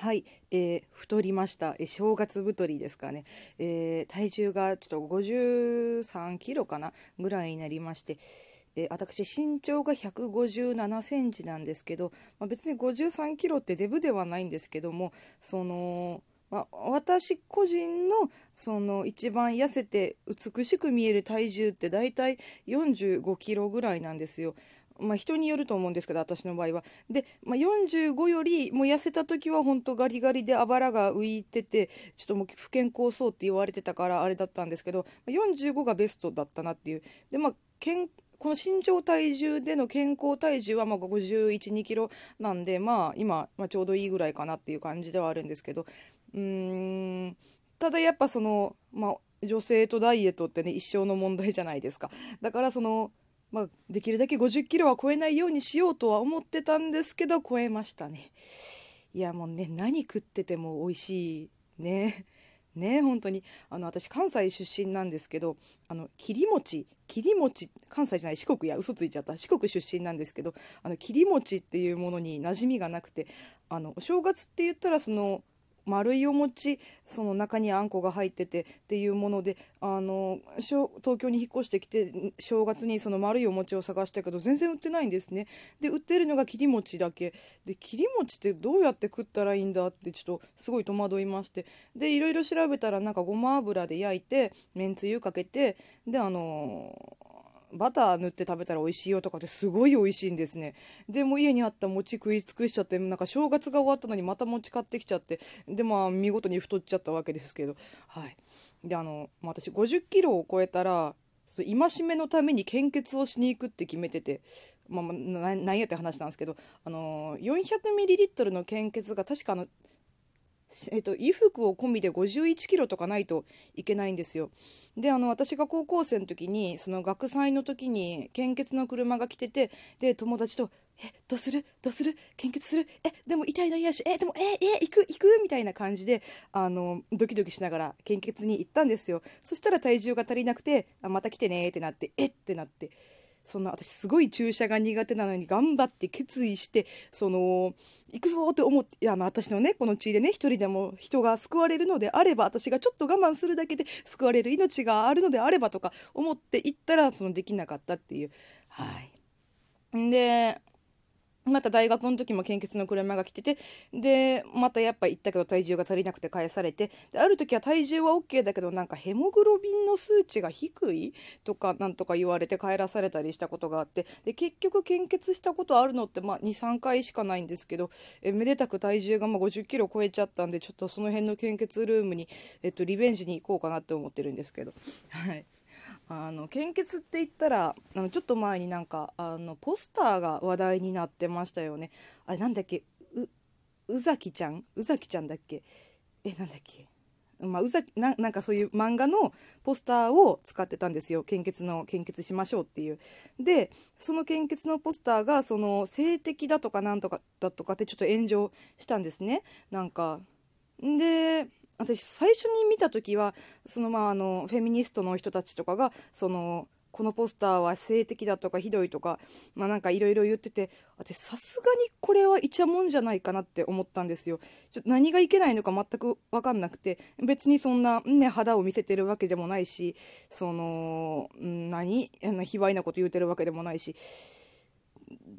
はい、えー、太りました、えー、正月太りですかね、えー、体重がちょっと53キロかな？ぐらいになりまして、え私身長が157センチなんですけど、まあ、別に53キロってデブではないんですけどもそのまあ、私個人のその一番痩せて美しく見える体重って大体45キロぐらいなんですよ。まあ、人によると思うんですけど私の場合は。で、まあ、45よりもう痩せた時は本当ガリガリであばらが浮いててちょっともう不健康そうって言われてたからあれだったんですけど45がベストだったなっていう。でまあ健この身長体重での健康体重はま51、2キロなんで、まあ今、まあ、ちょうどいいぐらいかなっていう感じではあるんですけど、うーん、ただやっぱその、まあ女性とダイエットってね、一生の問題じゃないですか。だからその、まあ、できるだけ50キロは超えないようにしようとは思ってたんですけど、超えましたね。いや、もうね、何食ってても美味しい。ね。ね本当に。あの、私、関西出身なんですけど、あの、切り餅、切り餅、関西じゃない、四国や、嘘ついちゃった。四国出身なんですけど、あの、切り餅っていうものに馴染みがなくて、あの、お正月って言ったら、その、丸いお餅その中にあんこが入っててっていうものであの東京に引っ越してきて正月にその丸いお餅を探したけど全然売ってないんですね。で売ってるのが切り餅だけ。で切り餅ってどうやって食ったらいいんだってちょっとすごい戸惑いまして。でいろいろ調べたらなんかごま油で焼いてめんつゆかけてであのバター塗って食べたら美味しいよとかってすごい美味しいんですね。でも家にあった餅食い尽くしちゃって、なんか正月が終わったのにまた餅買ってきちゃって、でまあ見事に太っちゃったわけですけど、はい。で、あの、私50キロを超えたら、戒めのために献血をしに行くって決めてて、まあ、まあ、なんやって話なんですけど、あのー、400ml の献血が確かあの、えっと、衣服を込みで51キロとかないといけないんですよ。で、あの、私が高校生の時に、その学祭の時に献血の車が来てて、で、友達と、え、どうする？どうする？献血する？え、でも痛いの嫌し、え、でも、え、え、行く？行く？みたいな感じで、あの、ドキドキしながら献血に行ったんですよ。そしたら体重が足りなくて、あ、また来てねってなって、えってなって。そんな私すごい注射が苦手なのに頑張って決意してその行くぞって思ってあの私のねこの地でね一人でも人が救われるのであれば私がちょっと我慢するだけで救われる命があるのであればとか思って行ったらそのできなかったっていうはい。でまた大学の時も献血の車が来ててでまたやっぱ行ったけど体重が足りなくて返されてである時は体重は OK だけどなんかヘモグロビンの数値が低いとかなんとか言われて帰らされたりしたことがあってで結局献血したことあるのって、まあ、23回しかないんですけどえめでたく体重がま5 0キロ超えちゃったんでちょっとその辺の献血ルームに、えっと、リベンジに行こうかなって思ってるんですけど。はいあの献血って言ったらあのちょっと前になんかあのポスターが話題になってましたよね。あれなんだっけ？う宇崎ちゃん？宇崎ちゃんだっけ？えなんだっけ？まあ、うざななんかそういう漫画のポスターを使ってたんですよ。献血の献血しましょうっていう。でその献血のポスターがその性的だとかなんとかだとかってちょっと炎上したんですね。なんかで私最初に見た時はそのまああのフェミニストの人たちとかがそのこのポスターは性的だとかひどいとかまあなんかいろいろ言ってて私さすがにこれはイチャモンじゃないかなって思ったんですよ。ちょ何がいけないのか全く分かんなくて別にそんなね肌を見せてるわけでもないしその何？卑猥なこと言うてるわけでもないし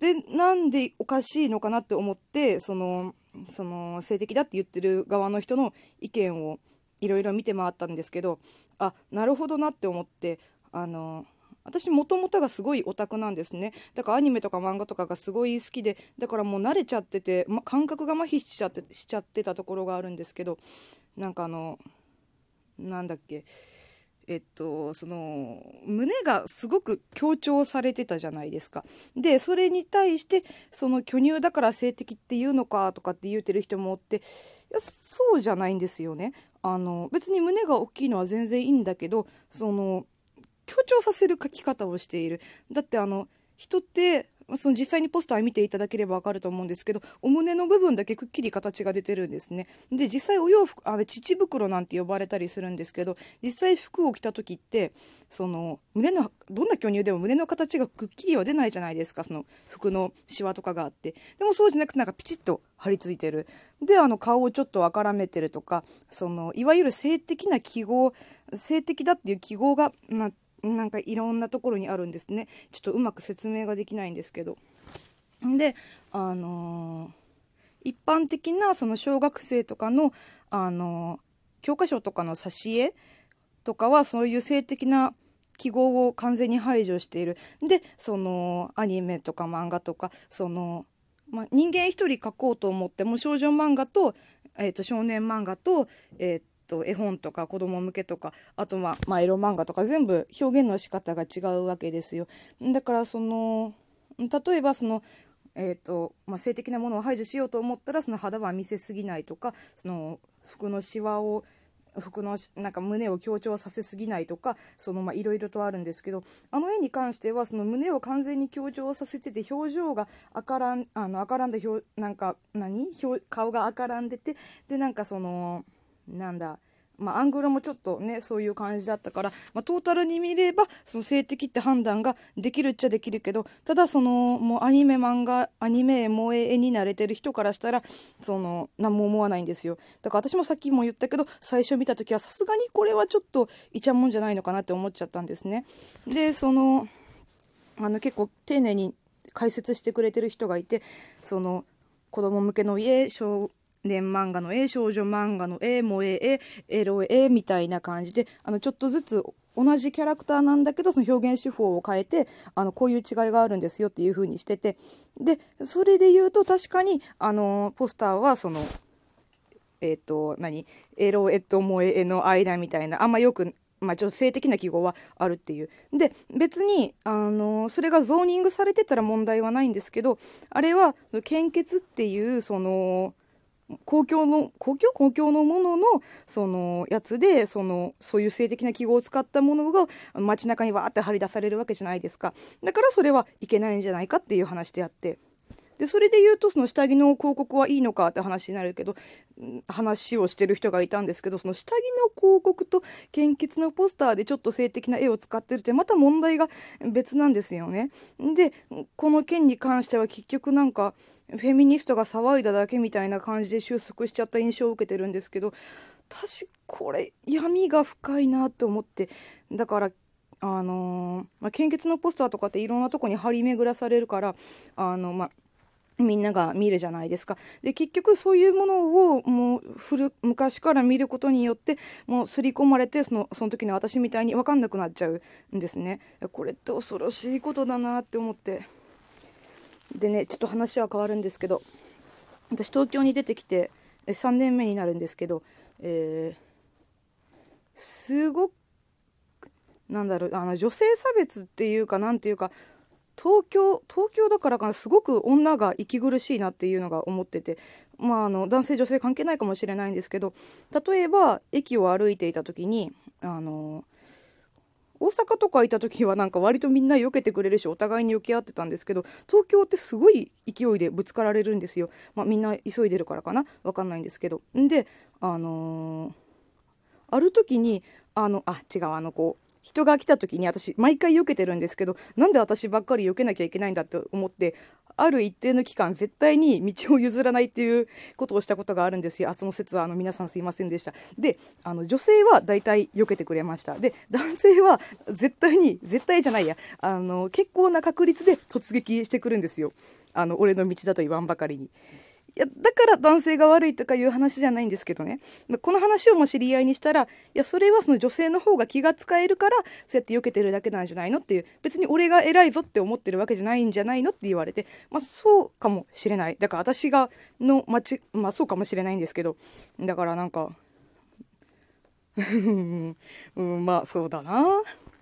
でなんでおかしいのかなって思ってそのその性的だって言ってる側の人の意見をいろいろ見て回ったんですけどあなるほどなって思ってあの私もともとがすごいオタクなんですね。だからアニメとか漫画とかがすごい好きでだからもう慣れちゃってて、ま、感覚が麻痺しちゃってしちゃってたところがあるんですけどなんかあのなんだっけえっと、その胸がすごく強調されてたじゃないですか。でそれに対してその巨乳だから性的っていうのかとかって言うてる人もおっていやそうじゃないんですよね。あの別に胸が大きいのは全然いいんだけどその強調させる書き方をしている。だってあの人ってその実際にポスター見ていただければわかると思うんですけど、お胸の部分だけくっきり形が出てるんですね。で、実際お洋服、あれ、乳袋なんて呼ばれたりするんですけど、実際服を着た時って、その、胸の、どんな巨乳でも胸の形がくっきりは出ないじゃないですか、その服のシワとかがあって。でもそうじゃなくてなんかピチッと張り付いてる。で、あの顔をちょっとあからめてるとか、その、いわゆる性的な記号、性的だっていう記号が、まあ、なんかいろんなところにあるんですね。ちょっとうまく説明ができないんですけど。で、あのー、一般的なその小学生とかの、あのー、教科書とかの挿絵とかはそういう性的な記号を完全に排除している。で、そのアニメとか漫画とか、その、ま、人間一人描こうと思っても少女漫画と,、えー、と少年漫画と,、えー、と絵本とか子供向けとかあとは、まあ、エロ漫画とか全部表現の仕方が違うわけですよ。だからその例えばそのえーとまあ、性的なものを排除しようと思ったらその肌は見せすぎないとかその服のシワを服のなんか胸を強調させすぎないとかいろいろとあるんですけどあの絵に関してはその胸を完全に強調させてて表情が赤らんあの赤らんだ表なんか何？顔が赤らんでてでなんかそのなんだ。まあ、アングルもちょっとねそういう感じだったから、まあ、トータルに見ればその性的って判断ができるっちゃできるけどただそのもうアニメ漫画アニメ萌え絵に慣れてる人からしたらその何も思わないんですよ。だから私もさっきも言ったけど最初見た時はさすがにこれはちょっといちゃもんじゃないのかなって思っちゃったんですね。でそのあの結構丁寧に解説してくれてる人がいてその子供向けの家小年漫画の絵少女漫画の絵萌え絵エロ絵みたいな感じであのちょっとずつ同じキャラクターなんだけどその表現手法を変えてあのこういう違いがあるんですよっていう風にしててでそれで言うと確かにあのポスターはそのえっ、ー、と何？エロ絵と萌え絵の間みたいなあんまよくまあ、女性的な記号はあるっていう。で、別に、あのそれがゾーニングされてたら問題はないんですけど、あれは、献血っていう、その、公共の公共？公共のもののそのやつでそのそういう性的な記号を使ったものが街中にわーって張り出されるわけじゃないですか。だからそれはいけないんじゃないかっていう話であって。でそれで言うとその下着の広告はいいのかって話になるけど話をしてる人がいたんですけどその下着の広告と献血のポスターでちょっと性的な絵を使ってるってまた問題が別なんですよね。でこの件に関しては結局なんかフェミニストが騒いだだけみたいな感じで収束しちゃった印象を受けてるんですけど私これ闇が深いなと思ってだからあのー、まあ、献血のポスターとかっていろんなとこに張り巡らされるからあのまあみんなが見るじゃないですか。で、結局そういうものをもう古、昔から見ることによって、もう刷り込まれて、その、その時の私みたいに分かんなくなっちゃうんですね。これって恐ろしいことだなって思って。でねちょっと話は変わるんですけど私東京に出てきて3年目になるんですけど、えー、すごくなんだろうあの女性差別っていうかなんていうか東京東京だからかなすごく女が息苦しいなっていうのが思ってて。まああの男性女性関係ないかもしれないんですけど例えば駅を歩いていた時にあの大阪とかいた時はなんか割とみんな避けてくれるしお互いに避け合ってたんですけど東京ってすごい勢いでぶつかられるんですよ、まあ、みんな急いでるからかな分かんないんですけど。であのー、ある時にあのあ違うあのこう人が来た時に私毎回避けてるんですけどなんで私ばっかり避けなきゃいけないんだって思ってある一定の期間絶対に道を譲らないっていうことをしたことがあるんですよ。あその説はあの皆さんすいませんでした。で、あの女性は大体避けてくれました。で、男性は絶対に、絶対じゃないや、あの結構な確率で突撃してくるんですよ。あの俺の道だと言わんばかりに。いやだから男性が悪いとかいう話じゃないんですけどね。この話をも知り合いにしたらいやそれはその女性の方が気が使えるからそうやって避けてるだけなんじゃないのっていう別に俺が偉いぞって思ってるわけじゃないんじゃないのって言われてまあそうかもしれない。だから私がの町まあそうかもしれないんですけどだからなんか うん、まあそうだな。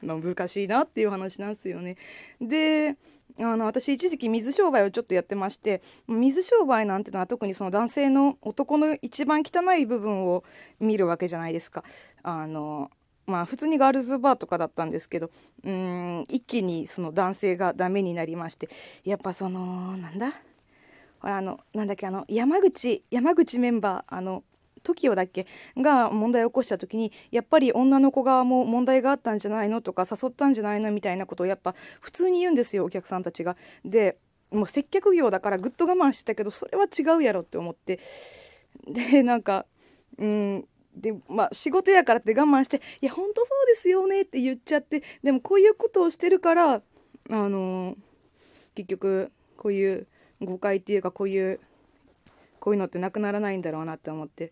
難しいなっていう話なんですよねであの私一時期水商売をちょっとやってまして水商売なんてのは特にその男性の男の一番汚い部分を見るわけじゃないですか。あのまあ普通にガールズバーとかだったんですけどうん一気にその男性がダメになりましてやっぱそのなんだ？ほらあのなんだっけあの山口山口メンバーあの TOKIO だっけが問題を起こした時にやっぱり女の子側も問題があったんじゃないのとか誘ったんじゃないのみたいなことをやっぱ普通に言うんですよお客さんたちが。でもう接客業だからぐっと我慢してたけどそれは違うやろって思ってでなんかうんでまあ仕事やからって我慢して「いやほんとそうですよね」って言っちゃってでもこういうことをしてるからあのー、結局こういう誤解っていうかこういうこういうのってなくならないんだろうなって思って。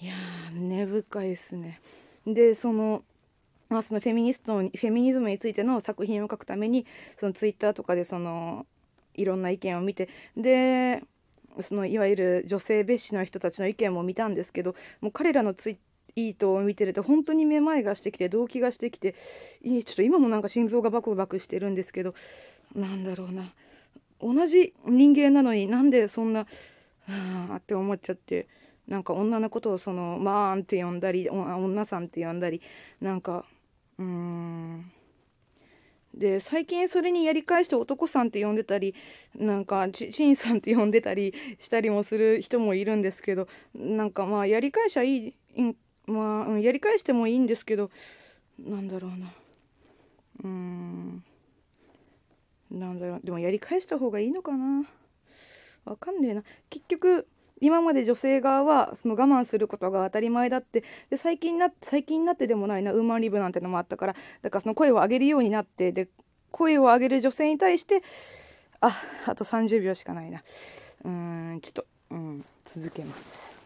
いやー根深いですね。でそのまあ、そのフェミニストフェミニズムについての作品を書くためにそのツイッターとかでそのいろんな意見を見てでそのいわゆる女性蔑視の人たちの意見も見たんですけどもう彼らのツイートを見てると本当にめまいがしてきて動悸がしてきてちょっと今もなんか心臓がバクバクしてるんですけどなんだろうな。同じ人間なのになんでそんなはあって思っちゃってなんか女のことをその「まーん」って呼んだり女さんって呼んだりなんかうん。で最近それにやり返して男さんって呼んでたりなんかちちんさんって呼んでたりしたりもする人もいるんですけどなんかまあやり返しはいいまあうんやり返してもいいんですけどなんだろうな。うーん。なんだろう。でもやり返した方がいいのかな。わかんねえな。結局今まで女性側はその我慢することが当たり前だってで最近な最近になってでもないな。ウーマンリブなんてのもあったから。だからその声を上げるようになってで声を上げる女性に対してああと30秒しかないな。うーんちょっと、うん、続けます。